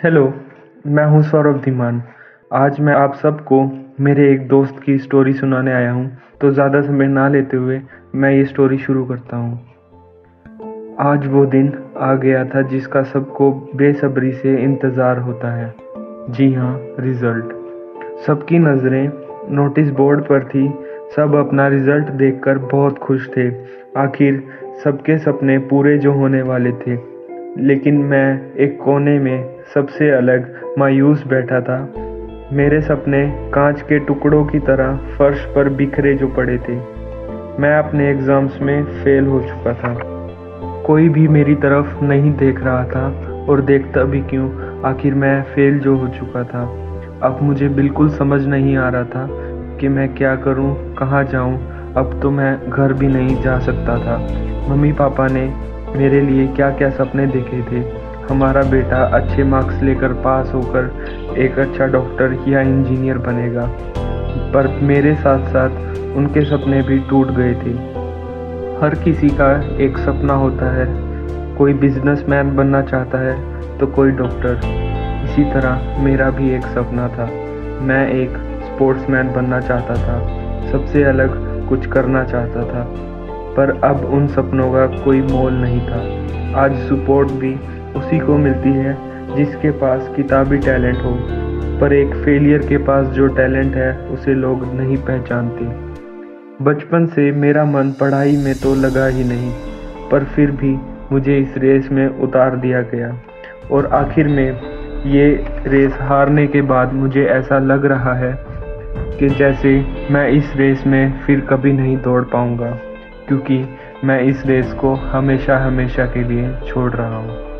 Hello मैं हूँ सौरभ धीमान। आज मैं आप सबको मेरे एक दोस्त की स्टोरी सुनाने आया हूँ। तो ज़्यादा समय ना लेते हुए मैं ये स्टोरी शुरू करता हूँ। आज वो दिन आ गया था जिसका सबको बेसब्री से इंतज़ार होता है। जी हाँ रिज़ल्ट सबकी नज़रें नोटिस बोर्ड पर थी। सब अपना रिज़ल्ट देखकर बहुत खुश थे। आखिर सबके सपने पूरे जो होने वाले थे। लेकिन मैं एक कोने में सबसे अलग मायूस बैठा था। मेरे सपने कांच के टुकड़ों की तरह फर्श पर बिखरे जो पड़े थे। मैं अपने एग्ज़ाम्स में फेल हो चुका था। कोई भी मेरी तरफ़ नहीं देख रहा था और देखता भी क्यों? आखिर मैं फेल जो हो चुका था। अब मुझे बिल्कुल समझ नहीं आ रहा था कि मैं क्या करूँ, कहाँ जाऊँ। अब तो मैं घर भी नहीं जा सकता था। मम्मी पापा ने मेरे लिए क्या क्या सपने देखे थे। हमारा बेटा अच्छे मार्क्स लेकर पास होकर एक अच्छा डॉक्टर या इंजीनियर बनेगा। पर मेरे साथ साथ उनके सपने भी टूट गए थे। हर किसी का एक सपना होता है। कोई बिजनेसमैन बनना चाहता है तो कोई डॉक्टर। इसी तरह मेरा भी एक सपना था। मैं एक स्पोर्ट्समैन बनना चाहता था। सबसे अलग कुछ करना चाहता था। पर अब उन सपनों का कोई मोल नहीं था। आज सपोर्ट भी उसी को मिलती है, जिसके पास किताबी टैलेंट हो। पर एक फेलियर के पास जो टैलेंट है, उसे लोग नहीं पहचानते। बचपन से मेरा मन पढ़ाई में तो लगा ही नहीं, पर फिर भी मुझे इस रेस में उतार दिया गया। और आखिर में ये रेस हारने के बाद मुझे ऐसा लग रहा है कि जैसे मैं इस रेस में फिर कभी नहीं दौड़ पाऊँगा। क्योंकि मैं इस रेस को हमेशा हमेशा के लिए छोड़ रहा हूँ।